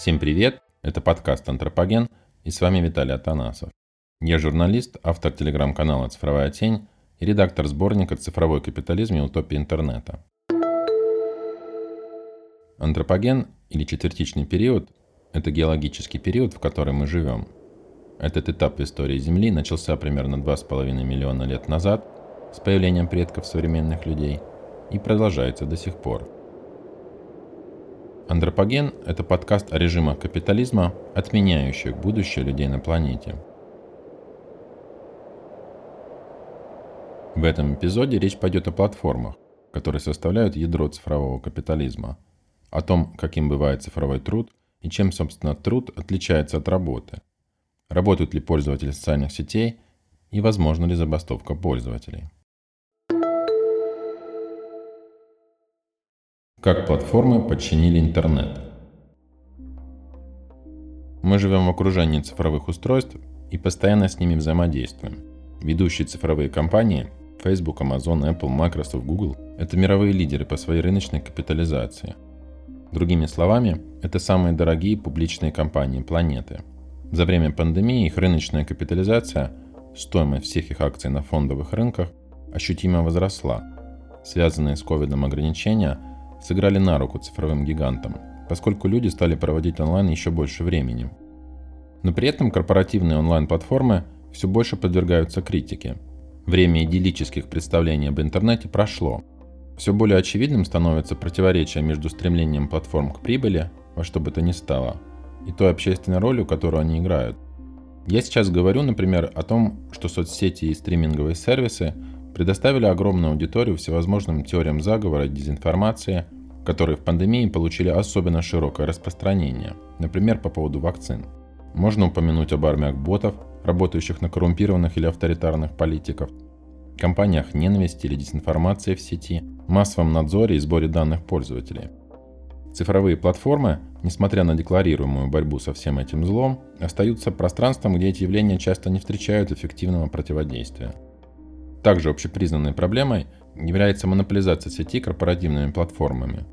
Всем привет! Это подкаст «Антропоген» и с вами Виталий Атанасов. Я журналист, автор телеграм-канала «Цифровая тень» и редактор сборника «Цифровой капитализм и утопия интернета». Антропоген или четвертичный период – это геологический период, в который мы живем. Этот этап в истории Земли начался примерно 2,5 миллиона лет назад с появлением предков современных людей и продолжается до сих пор – Антропоген – это подкаст о режимах капитализма, отменяющих будущее людей на планете. В этом эпизоде речь пойдет о платформах, которые составляют ядро цифрового капитализма, о том, каким бывает цифровой труд и чем, собственно, труд отличается от работы, работают ли пользователи социальных сетей и возможна ли забастовка пользователей. Как платформы подчинили интернет. Мы живем в окружении цифровых устройств и постоянно с ними взаимодействуем. Ведущие цифровые компании Facebook, Amazon, Apple, Microsoft, Google – это мировые лидеры по своей рыночной капитализации. Другими словами, это самые дорогие публичные компании планеты. За время пандемии их рыночная капитализация, стоимость всех их акций на фондовых рынках, ощутимо возросла. Связанные с ковидом ограничения – сыграли на руку цифровым гигантам, поскольку люди стали проводить онлайн еще больше времени. Но при этом корпоративные онлайн-платформы все больше подвергаются критике. Время идиллических представлений об интернете прошло. Все более очевидным становится противоречие между стремлением платформ к прибыли, во что бы то ни стало, и той общественной ролью, которую они играют. Я сейчас говорю, например, о том, что соцсети и стриминговые сервисы предоставили огромную аудиторию всевозможным теориям заговора и дезинформации, которые в пандемии получили особенно широкое распространение, например, по поводу вакцин. Можно упомянуть об армиях ботов, работающих на коррумпированных или авторитарных политиков, компаниях ненависти или дезинформации в сети, массовом надзоре и сборе данных пользователей. Цифровые платформы, несмотря на декларируемую борьбу со всем этим злом, остаются пространством, где эти явления часто не встречают эффективного противодействия. Также общепризнанной проблемой является монополизация сети корпоративными платформами.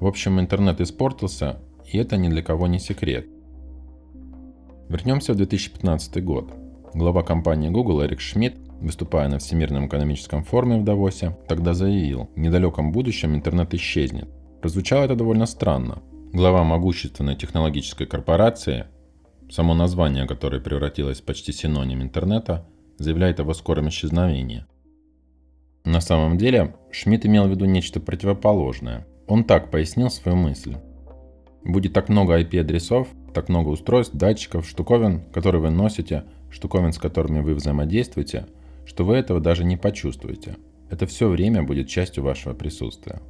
В общем, интернет испортился, и это ни для кого не секрет. Вернемся в 2015 год. Глава компании Google Эрик Шмидт, выступая на Всемирном экономическом форуме в Давосе, тогда заявил, в недалеком будущем интернет исчезнет. Прозвучало это довольно странно. Глава могущественной технологической корпорации, само название которой превратилось в почти синоним интернета, заявляет о его скором исчезновении. На самом деле, Шмидт имел в виду нечто противоположное. Он так пояснил свою мысль. Будет так много IP-адресов, так много устройств, датчиков, штуковин, которые вы носите, штуковин, с которыми вы взаимодействуете, что вы этого даже не почувствуете. Это все время будет частью вашего присутствия.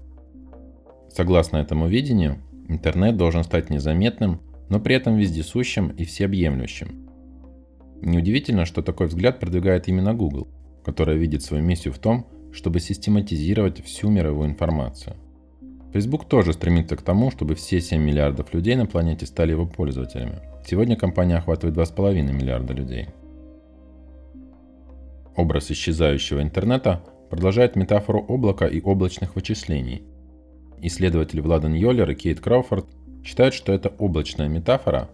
Согласно этому видению, интернет должен стать незаметным, но при этом вездесущим и всеобъемлющим. Неудивительно, что такой взгляд продвигает именно Google, которая видит свою миссию в том, чтобы систематизировать всю мировую информацию. Facebook тоже стремится к тому, чтобы все 7 миллиардов людей на планете стали его пользователями. Сегодня компания охватывает 2,5 миллиарда людей. Образ исчезающего интернета продолжает метафору облака и облачных вычислений. Исследователи Владан Йоллер и Кейт Крауфорд считают, что эта облачная метафора,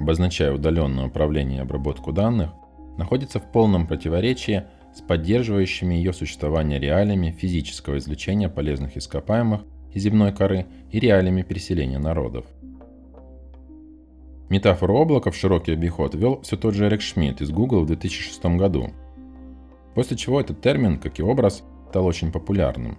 обозначая удаленное управление и обработку данных, находится в полном противоречии с поддерживающими ее существование реалиями физического извлечения полезных ископаемых из земной коры и реалиями переселения народов. Метафору облака в широкий обиход ввел все тот же Эрик Шмидт из Google в 2006 году, после чего этот термин, как и образ, стал очень популярным.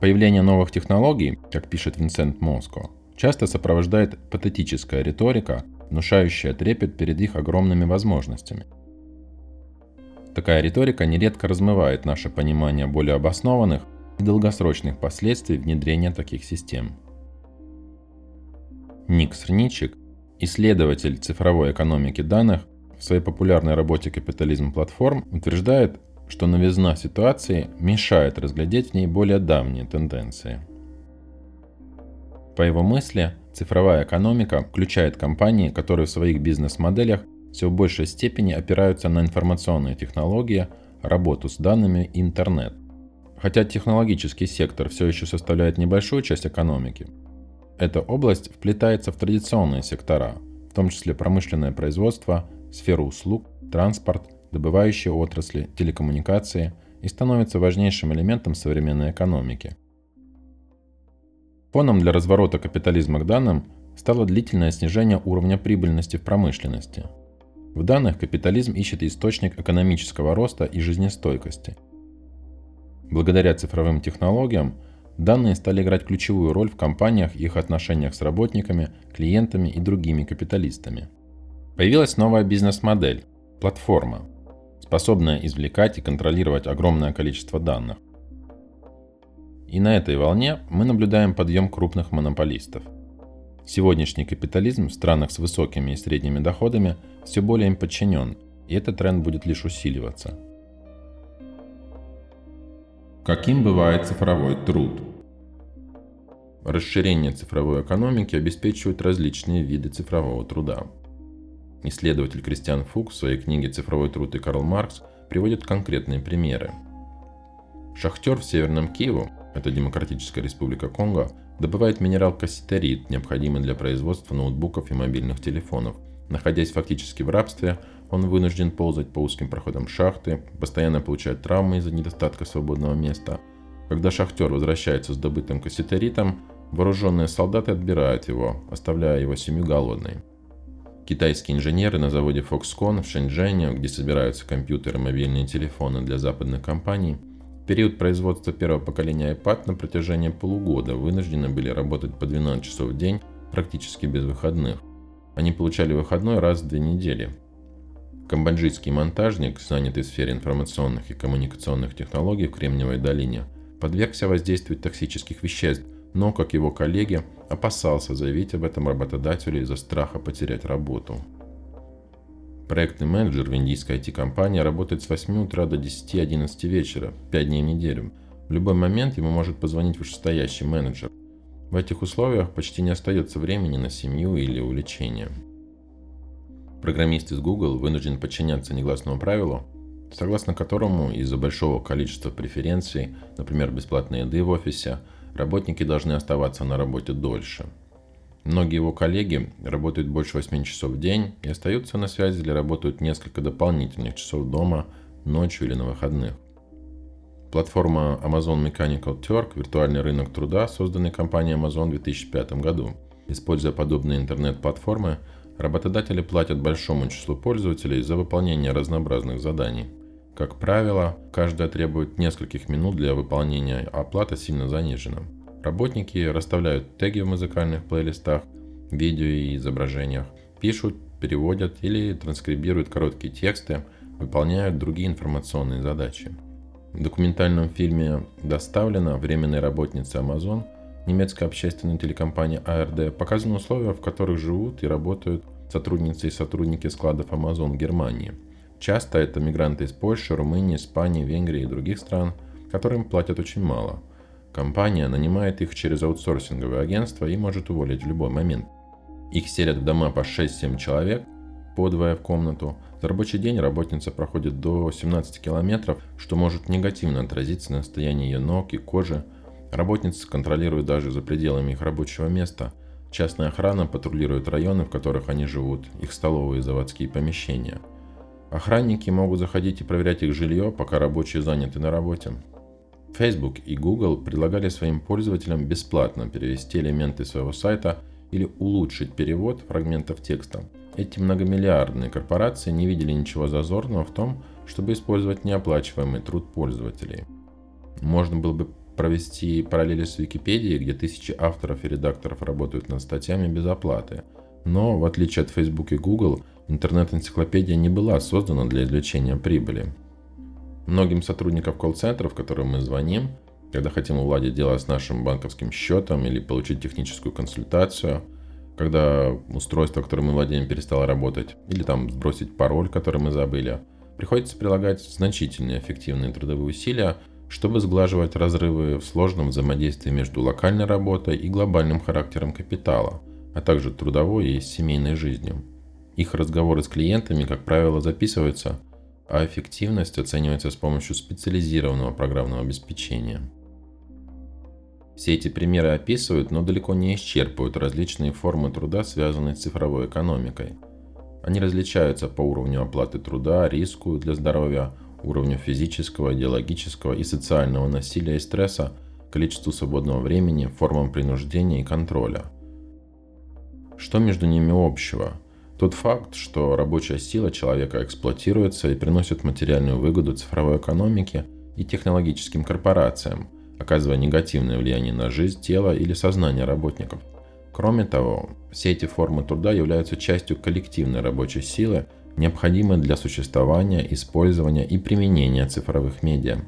Появление новых технологий, как пишет Винсент Моско, часто сопровождает патетическая риторика, внушающая трепет перед их огромными возможностями – Такая риторика нередко размывает наше понимание более обоснованных и долгосрочных последствий внедрения таких систем. Ник Срничек, исследователь цифровой экономики данных, в своей популярной работе «Капитализм платформ» утверждает, что новизна ситуации мешает разглядеть в ней более давние тенденции. По его мысли, цифровая экономика включает компании, которые в своих бизнес-моделях все в большей степени опираются на информационные технологии, работу с данными и интернет. Хотя технологический сектор все еще составляет небольшую часть экономики, Эта область вплетается в традиционные сектора, в том числе промышленное производство, сферу услуг, транспорт, добывающие отрасли, телекоммуникации и становится важнейшим элементом современной экономики. Фоном для разворота капитализма к данным стало длительное снижение уровня прибыльности в промышленности. В данных капитализм ищет источник экономического роста и жизнестойкости. Благодаря цифровым технологиям данные стали играть ключевую роль в компаниях и их отношениях с работниками, клиентами и другими капиталистами. Появилась новая бизнес-модель – платформа, способная извлекать и контролировать огромное количество данных. И на этой волне мы наблюдаем подъем крупных монополистов. Сегодняшний капитализм в странах с высокими и средними доходами все более им подчинен, и этот тренд будет лишь усиливаться. Каким бывает цифровой труд? Расширение цифровой экономики обеспечивает различные виды цифрового труда. Исследователь Кристиан Фук в своей книге «Цифровой труд» и Карл Маркс приводит конкретные примеры. Шахтер в Северном Киеву, это Демократическая Республика Конго, добывает минерал касситерит, необходимый для производства ноутбуков и мобильных телефонов. Находясь фактически в рабстве, он вынужден ползать по узким проходам шахты, постоянно получает травмы из-за недостатка свободного места. Когда шахтер возвращается с добытым касситеритом, вооруженные солдаты отбирают его, оставляя его семью голодной. Китайские инженеры на заводе Foxconn в Шэньчжэне, где собираются компьютеры и мобильные телефоны для западных компаний, период производства первого поколения iPad на протяжении полугода вынуждены были работать по 12 часов в день практически без выходных. Они получали выходной раз в две недели. Камбоджийский монтажник, занятый в сфере информационных и коммуникационных технологий в Кремниевой долине, подвергся воздействию токсических веществ, но, как его коллеги, опасался заявить об этом работодателю из-за страха потерять работу. Проектный менеджер в индийской IT-компании работает с 8 утра до 10-11 вечера, 5 дней в неделю. В любой момент ему может позвонить вышестоящий менеджер. В этих условиях почти не остается времени на семью или увлечения. Программист из Google вынужден подчиняться негласному правилу, согласно которому из-за большого количества преференций, например, бесплатной еды в офисе, работники должны оставаться на работе дольше. Многие его коллеги работают больше 8 часов в день и остаются на связи или работают несколько дополнительных часов дома, ночью или на выходных. Платформа Amazon Mechanical Turk – виртуальный рынок труда, созданный компанией Amazon в 2005 году. Используя подобные интернет-платформы, работодатели платят большому числу пользователей за выполнение разнообразных заданий – как правило, каждая требует нескольких минут для выполнения, а оплата сильно занижена. Работники расставляют теги в музыкальных плейлистах, видео и изображениях, пишут, переводят или транскрибируют короткие тексты, выполняют другие информационные задачи. В документальном фильме «Доставлено» временной работницы Amazon немецкая общественная телекомпания ARD показаны условия, в которых живут и работают сотрудницы и сотрудники складов Amazon в Германии – Часто это мигранты из Польши, Румынии, Испании, Венгрии и других стран, которым платят очень мало. Компания нанимает их через аутсорсинговое агентство и может уволить в любой момент. Их селят в дома по 6-7 человек, по двое в комнату. За рабочий день работница проходит до 17 километров, что может негативно отразиться на состоянии ее ног и кожи. Работницы контролируют даже за пределами их рабочего места. Частная охрана патрулирует районы, в которых они живут, их столовые и заводские помещения – Охранники могут заходить и проверять их жилье, пока рабочие заняты на работе. Facebook и Google предлагали своим пользователям бесплатно перевести элементы своего сайта или улучшить перевод фрагментов текста. Эти многомиллиардные корпорации не видели ничего зазорного в том, чтобы использовать неоплачиваемый труд пользователей. Можно было бы провести параллели с Википедией, где тысячи авторов и редакторов работают над статьями без оплаты. Но, в отличие от Facebook и Google, интернет-энциклопедия не была создана для извлечения прибыли. Многим сотрудникам колл-центров, которым мы звоним, когда хотим уладить дело с нашим банковским счетом или получить техническую консультацию, когда устройство, которым мы владеем, перестало работать, или там сбросить пароль, который мы забыли, приходится прилагать значительные эффективные трудовые усилия, чтобы сглаживать разрывы в сложном взаимодействии между локальной работой и глобальным характером капитала, а также трудовой и семейной жизнью. Их разговоры с клиентами, как правило, записываются, а эффективность оценивается с помощью специализированного программного обеспечения. Все эти примеры описывают, но далеко не исчерпывают различные формы труда, связанные с цифровой экономикой. Они различаются по уровню оплаты труда, риску для здоровья, уровню физического, идеологического и социального насилия и стресса, количеству свободного времени, формам принуждения и контроля. Что между ними общего? Тот факт, что рабочая сила человека эксплуатируется и приносит материальную выгоду цифровой экономике и технологическим корпорациям, оказывая негативное влияние на жизнь, тело или сознание работников. Кроме того, все эти формы труда являются частью коллективной рабочей силы, необходимой для существования, использования и применения цифровых медиа.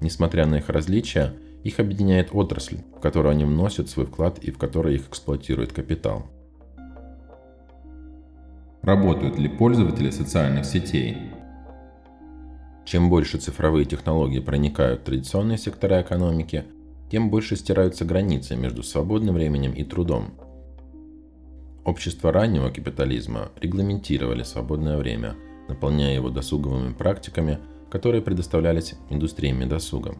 Несмотря на их различия, их объединяет отрасль, в которую они вносят свой вклад и в которой их эксплуатирует капитал. Работают ли пользователи социальных сетей? Чем больше цифровые технологии проникают в традиционные сектора экономики, тем больше стираются границы между свободным временем и трудом. Общества раннего капитализма регламентировали свободное время, наполняя его досуговыми практиками, которые предоставлялись индустриями досуга.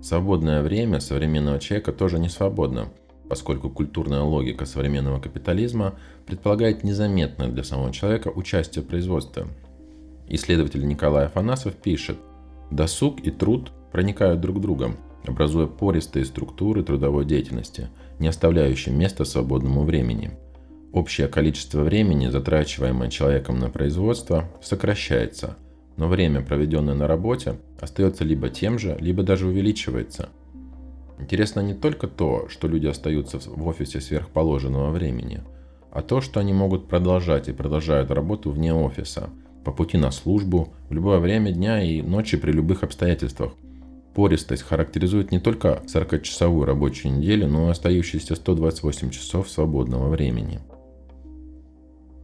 Свободное время современного человека тоже не свободно, поскольку культурная логика современного капитализма предполагает незаметное для самого человека участие в производстве – Исследователь Николай Афанасов пишет, досуг и труд проникают друг в друга, образуя пористые структуры трудовой деятельности, не оставляющие места свободному времени. Общее количество времени, затрачиваемое человеком на производство, сокращается, но время, проведенное на работе, остается либо тем же, либо даже увеличивается. Интересно не только то, что люди остаются в офисе сверхположенного времени, а то, что они могут продолжать и продолжают работу вне офиса – по пути на службу, в любое время дня и ночи при любых обстоятельствах. Пористость характеризует не только 40-часовую рабочую неделю, но и остающиеся 128 часов свободного времени.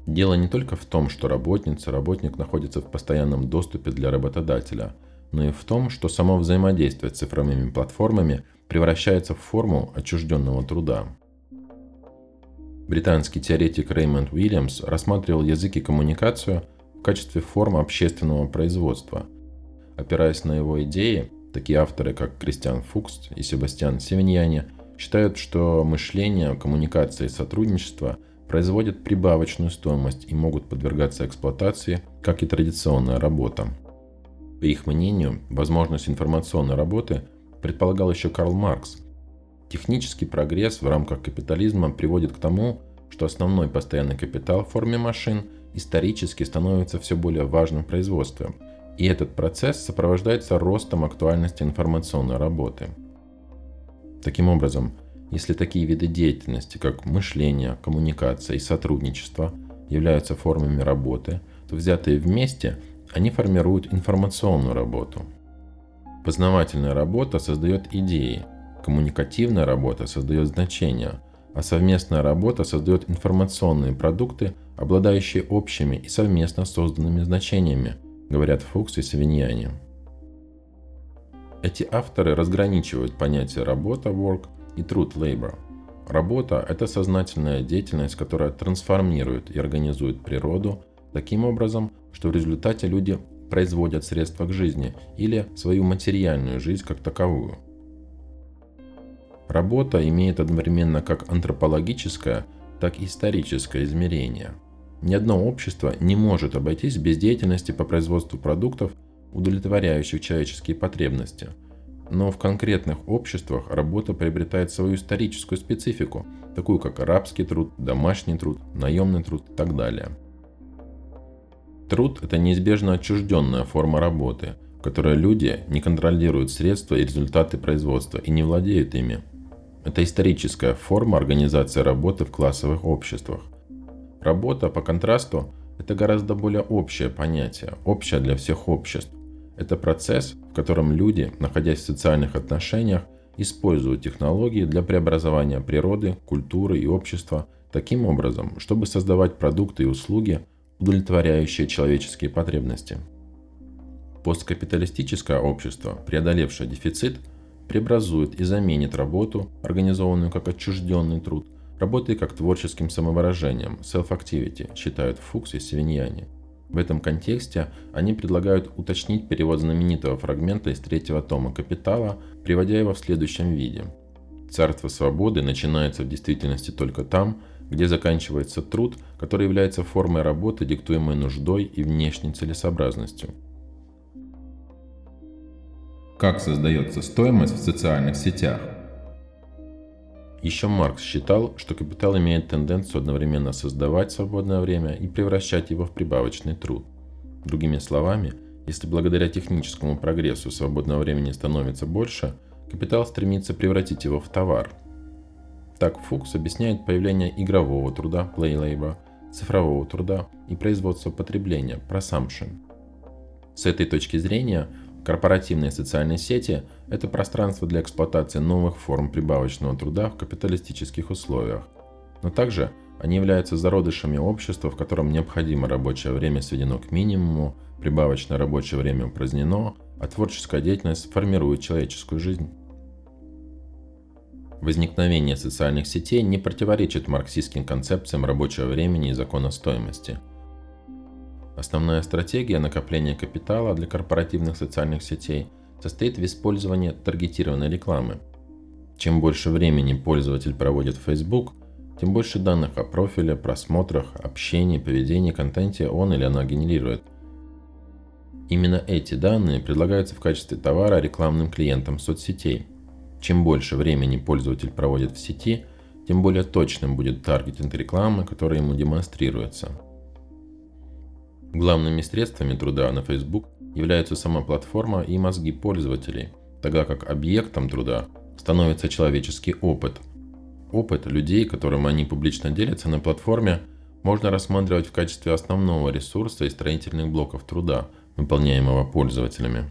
Дело не только в том, что работница, работник находится в постоянном доступе для работодателя, но и в том, что само взаимодействие с цифровыми платформами превращается в форму отчужденного труда. Британский теоретик Реймонд Уильямс рассматривал язык и коммуникацию в качестве формы общественного производства. Опираясь на его идеи, такие авторы, как Кристиан Фукс и Себастьян Севиньяне, считают, что мышление, коммуникация и сотрудничество производят прибавочную стоимость и могут подвергаться эксплуатации, как и традиционная работа. По их мнению, возможность информационной работы предполагал еще Карл Маркс. Технический прогресс в рамках капитализма приводит к тому, что основной постоянный капитал в форме машин – исторически становится все более важным производством, и этот процесс сопровождается ростом актуальности информационной работы. Таким образом, если такие виды деятельности, как мышление, коммуникация и сотрудничество, являются формами работы, то взятые вместе они формируют информационную работу. Познавательная работа создает идеи, коммуникативная работа создает значения, а совместная работа создает информационные продукты, обладающие общими и совместно созданными значениями, говорят Фукс и Савиньяне. Эти авторы разграничивают понятия работа work и труд labor. Работа – это сознательная деятельность, которая трансформирует и организует природу таким образом, что в результате люди производят средства к жизни или свою материальную жизнь как таковую. Работа имеет одновременно как антропологическое, так и историческое измерение – ни одно общество не может обойтись без деятельности по производству продуктов, удовлетворяющих человеческие потребности. Но в конкретных обществах работа приобретает свою историческую специфику, такую как рабский труд, домашний труд, наемный труд и так далее. Труд – это неизбежно отчужденная форма работы, в которой люди не контролируют средства и результаты производства и не владеют ими. Это историческая форма организации работы в классовых обществах. Работа, по контрасту, это гораздо более общее понятие, общее для всех обществ. Это процесс, в котором люди, находясь в социальных отношениях, используют технологии для преобразования природы, культуры и общества таким образом, чтобы создавать продукты и услуги, удовлетворяющие человеческие потребности. Посткапиталистическое общество, преодолевшее дефицит, преобразует и заменит работу, организованную как отчужденный труд, Работает как творческим самовыражением, self-activity, считают Фукс и Севиньяне. В этом контексте они предлагают уточнить перевод знаменитого фрагмента из третьего тома «Капитала», приводя его в следующем виде. Царство свободы начинается в действительности только там, где заканчивается труд, который является формой работы, диктуемой нуждой и внешней целесообразностью. Как создается стоимость в социальных сетях? Еще Маркс считал, что капитал имеет тенденцию одновременно создавать свободное время и превращать его в прибавочный труд. Другими словами, если благодаря техническому прогрессу свободного времени становится больше, капитал стремится превратить его в товар. Так Фукс объясняет появление игрового труда, play labor, цифрового труда и производства потребления, prosumption. С этой точки зрения, корпоративные социальные сети – это пространство для эксплуатации новых форм прибавочного труда в капиталистических условиях. Но также они являются зародышами общества, в котором необходимое рабочее время сведено к минимуму, прибавочное рабочее время упразднено, а творческая деятельность формирует человеческую жизнь. Возникновение социальных сетей не противоречит марксистским концепциям рабочего времени и закона стоимости. Основная стратегия накопления капитала для корпоративных социальных сетей состоит в использовании таргетированной рекламы. Чем больше времени пользователь проводит в Facebook, тем больше данных о профиле, просмотрах, общении, поведении, контенте он или она генерирует. Именно эти данные предлагаются в качестве товара рекламным клиентам соцсетей. Чем больше времени пользователь проводит в сети, тем более точным будет таргетинг рекламы, которая ему демонстрируется. Главными средствами труда на Facebook являются сама платформа и мозги пользователей, тогда как объектом труда становится человеческий опыт – Опыт людей, которым они публично делятся на платформе, можно рассматривать в качестве основного ресурса и строительных блоков труда, выполняемого пользователями.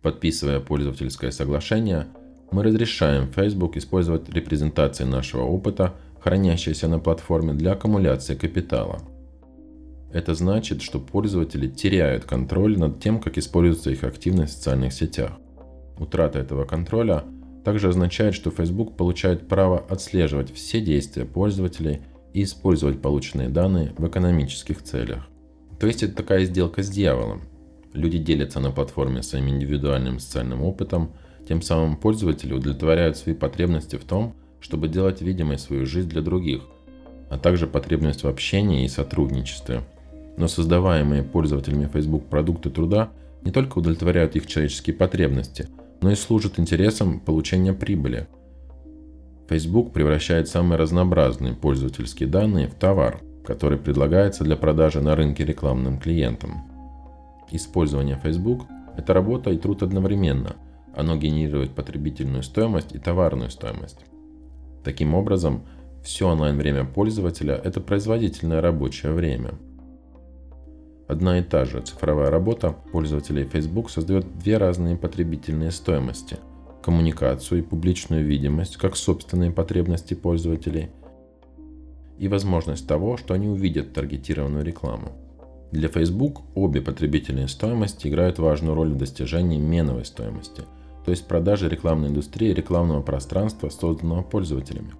Подписывая пользовательское соглашение, мы разрешаем Facebook использовать репрезентации нашего опыта, хранящиеся на платформе для аккумуляции капитала. Это значит, что пользователи теряют контроль над тем, как используется их активность в социальных сетях. Утрата этого контроля – также означает, что Facebook получает право отслеживать все действия пользователей и использовать полученные данные в экономических целях. То есть это такая сделка с дьяволом. Люди делятся на платформе своим индивидуальным социальным опытом, тем самым пользователи удовлетворяют свои потребности в том, чтобы делать видимой свою жизнь для других, а также потребность в общении и сотрудничестве. Но создаваемые пользователями Facebook продукты труда не только удовлетворяют их человеческие потребности – но и служит интересам получения прибыли. Facebook превращает самые разнообразные пользовательские данные в товар, который предлагается для продажи на рынке рекламным клиентам. Использование Facebook – это работа и труд одновременно. Оно генерирует потребительную стоимость и товарную стоимость. Таким образом, все онлайн-время пользователя – это производительное рабочее время – Одна и та же цифровая работа пользователей Facebook создает две разные потребительные стоимости – коммуникацию и публичную видимость как собственные потребности пользователей и возможность того, что они увидят таргетированную рекламу. Для Facebook обе потребительные стоимости играют важную роль в достижении меновой стоимости, то есть продажи рекламной индустрии рекламного пространства, созданного пользователями.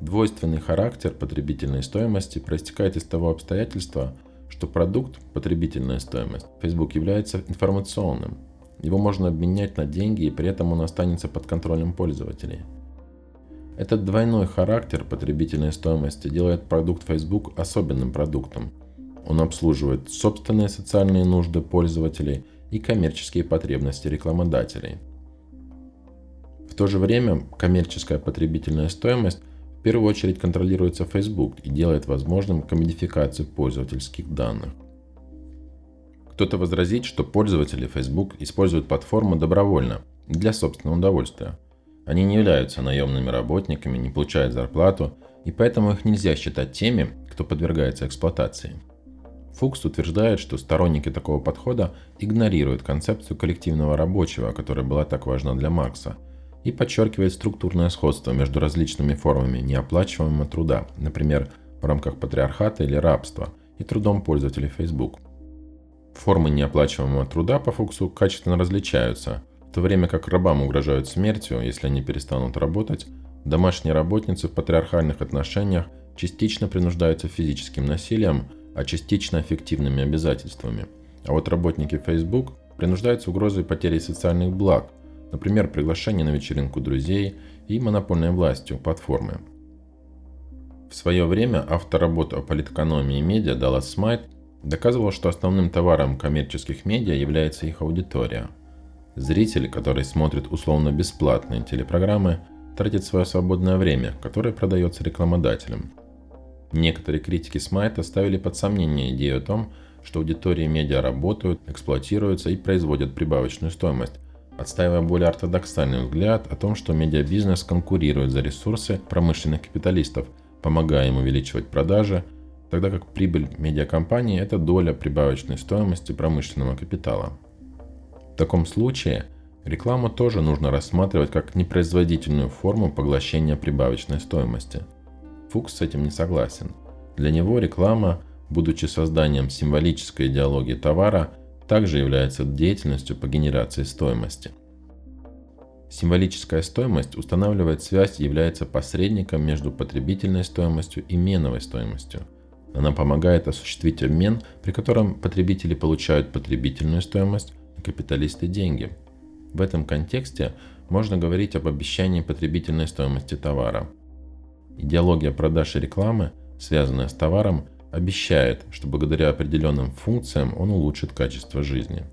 Двойственный характер потребительной стоимости проистекает из того обстоятельства, что продукт, потребительная стоимость, Facebook является информационным. Его можно обменять на деньги, и при этом он останется под контролем пользователей. Этот двойной характер потребительной стоимости делает продукт Facebook особенным продуктом. Он обслуживает собственные социальные нужды пользователей и коммерческие потребности рекламодателей. В то же время коммерческая потребительная стоимость в первую очередь контролируется Facebook и делает возможным комедификацию пользовательских данных. Кто-то возразит, что пользователи Facebook используют платформу добровольно, для собственного удовольствия. Они не являются наемными работниками, не получают зарплату, и поэтому их нельзя считать теми, кто подвергается эксплуатации. Фукс утверждает, что сторонники такого подхода игнорируют концепцию коллективного рабочего, которая была так важна для Маркса – и подчеркивает структурное сходство между различными формами неоплачиваемого труда, например, в рамках патриархата или рабства, и трудом пользователей Facebook. Формы неоплачиваемого труда по Фуксу качественно различаются, в то время как рабам угрожают смертью, если они перестанут работать, домашние работницы в патриархальных отношениях частично принуждаются физическим насилием, а частично эффективными обязательствами. А вот работники Facebook принуждаются угрозой потери социальных благ, например, приглашение на вечеринку друзей и монопольной властью платформы. В свое время автор работы о политэкономии медиа Даллас Смайт доказывал, что основным товаром коммерческих медиа является их аудитория. Зритель, который смотрит условно бесплатные телепрограммы, тратит свое свободное время, которое продается рекламодателям. Некоторые критики Смайта ставили под сомнение идею о том, что аудитории медиа работают, эксплуатируются и производят прибавочную стоимость, отстаивая более ортодоксальный взгляд о том, что медиабизнес конкурирует за ресурсы промышленных капиталистов, помогая им увеличивать продажи, тогда как прибыль медиакомпании – это доля прибавочной стоимости промышленного капитала. В таком случае рекламу тоже нужно рассматривать как непроизводительную форму поглощения прибавочной стоимости. Фукс с этим не согласен. Для него реклама, будучи созданием символической идеологии товара, также является деятельностью по генерации стоимости. Символическая стоимость устанавливает связь и является посредником между потребительной стоимостью и меновой стоимостью. Она помогает осуществить обмен, при котором потребители получают потребительную стоимость, а капиталисты – деньги. В этом контексте можно говорить об обещании потребительной стоимости товара. Идеология продаж и рекламы, связанная с товаром, обещает, что благодаря определенным функциям он улучшит качество жизни.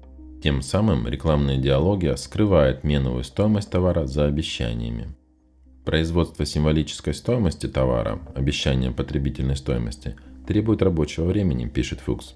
Тем самым рекламная идеология скрывает меновую стоимость товара за обещаниями. Производство символической стоимости товара, обещание потребительной стоимости, требует рабочего времени, пишет Фукс.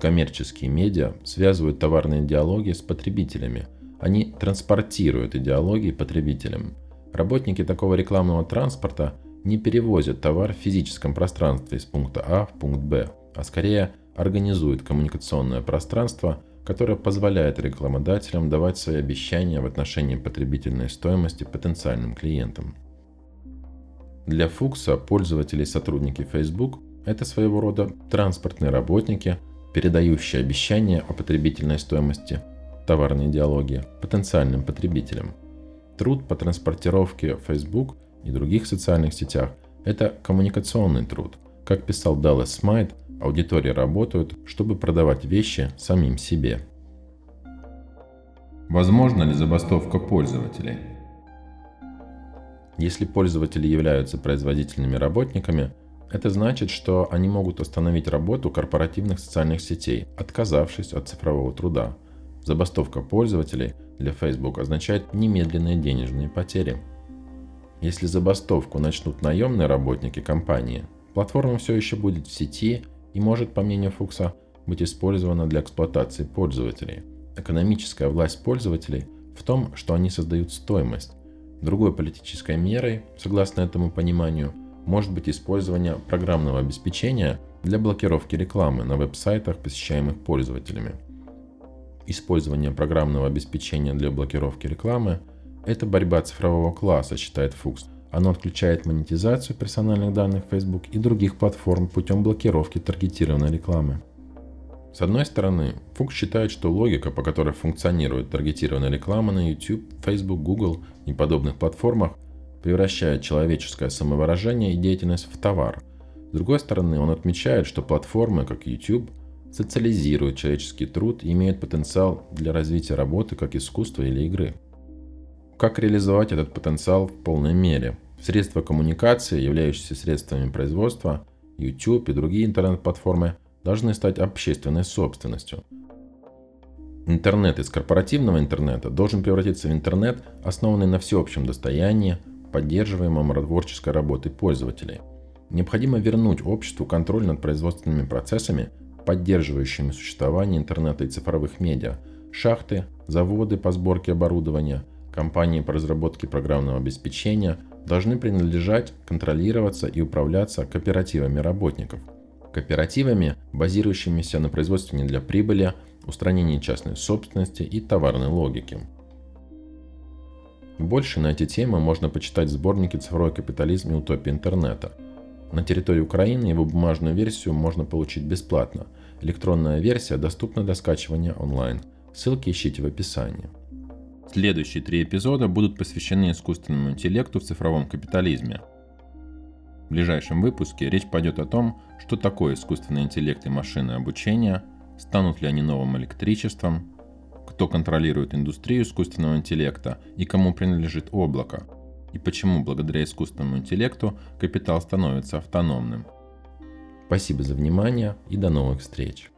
Коммерческие медиа связывают товарные идеологии с потребителями. Они транспортируют идеологии потребителям. Работники такого рекламного транспорта не перевозят товар в физическом пространстве из пункта А в пункт Б, а скорее организуют коммуникационное пространство, которое позволяет рекламодателям давать свои обещания в отношении потребительной стоимости потенциальным клиентам. Для Фукса пользователи и сотрудники Facebook – это своего рода транспортные работники, передающие обещания о потребительной стоимости товарной идеологии потенциальным потребителям. Труд по транспортировке Facebook и других социальных сетях – это коммуникационный труд. Как писал Даллас Смайт, аудитории работают, чтобы продавать вещи самим себе. Возможно ли забастовка пользователей? Если пользователи являются производительными работниками, это значит, что они могут остановить работу корпоративных социальных сетей, отказавшись от цифрового труда. Забастовка пользователей для Facebook означает немедленные денежные потери – если забастовку начнут наемные работники компании, платформа все еще будет в сети и может, по мнению Фукса, быть использована для эксплуатации пользователей. Экономическая власть пользователей в том, что они создают стоимость. Другой политической мерой, согласно этому пониманию, может быть использование программного обеспечения для блокировки рекламы на веб-сайтах, посещаемых пользователями. Использование программного обеспечения для блокировки рекламы – это борьба цифрового класса, считает Фукс. Оно отключает монетизацию персональных данных Facebook и других платформ путем блокировки таргетированной рекламы. С одной стороны, Фукс считает, что логика, по которой функционирует таргетированная реклама на YouTube, Facebook, Google и подобных платформах, превращает человеческое самовыражение и деятельность в товар. С другой стороны, он отмечает, что платформы, как YouTube, социализируют человеческий труд и имеют потенциал для развития работы как искусства или игры. Как реализовать этот потенциал в полной мере? Средства коммуникации, являющиеся средствами производства, YouTube и другие интернет-платформы должны стать общественной собственностью. Интернет из корпоративного интернета должен превратиться в интернет, основанный на всеобщем достоянии, поддерживаемом творческой работой пользователей. Необходимо вернуть обществу контроль над производственными процессами, поддерживающими существование интернета и цифровых медиа, шахты, заводы по сборке оборудования – компании по разработке программного обеспечения должны принадлежать, контролироваться и управляться кооперативами работников. Кооперативами, базирующимися на производстве не для прибыли, устранении частной собственности и товарной логики. Больше на эти темы можно почитать в сборнике «Цифровой капитализм и утопия интернета». На территории Украины его бумажную версию можно получить бесплатно. Электронная версия доступна для скачивания онлайн. Ссылки ищите в описании. Следующие три эпизода будут посвящены искусственному интеллекту в цифровом капитализме. В ближайшем выпуске речь пойдет о том, что такое искусственный интеллект и машинное обучение, станут ли они новым электричеством, кто контролирует индустрию искусственного интеллекта и кому принадлежит облако, и почему благодаря искусственному интеллекту капитал становится автономным. Спасибо за внимание и до новых встреч.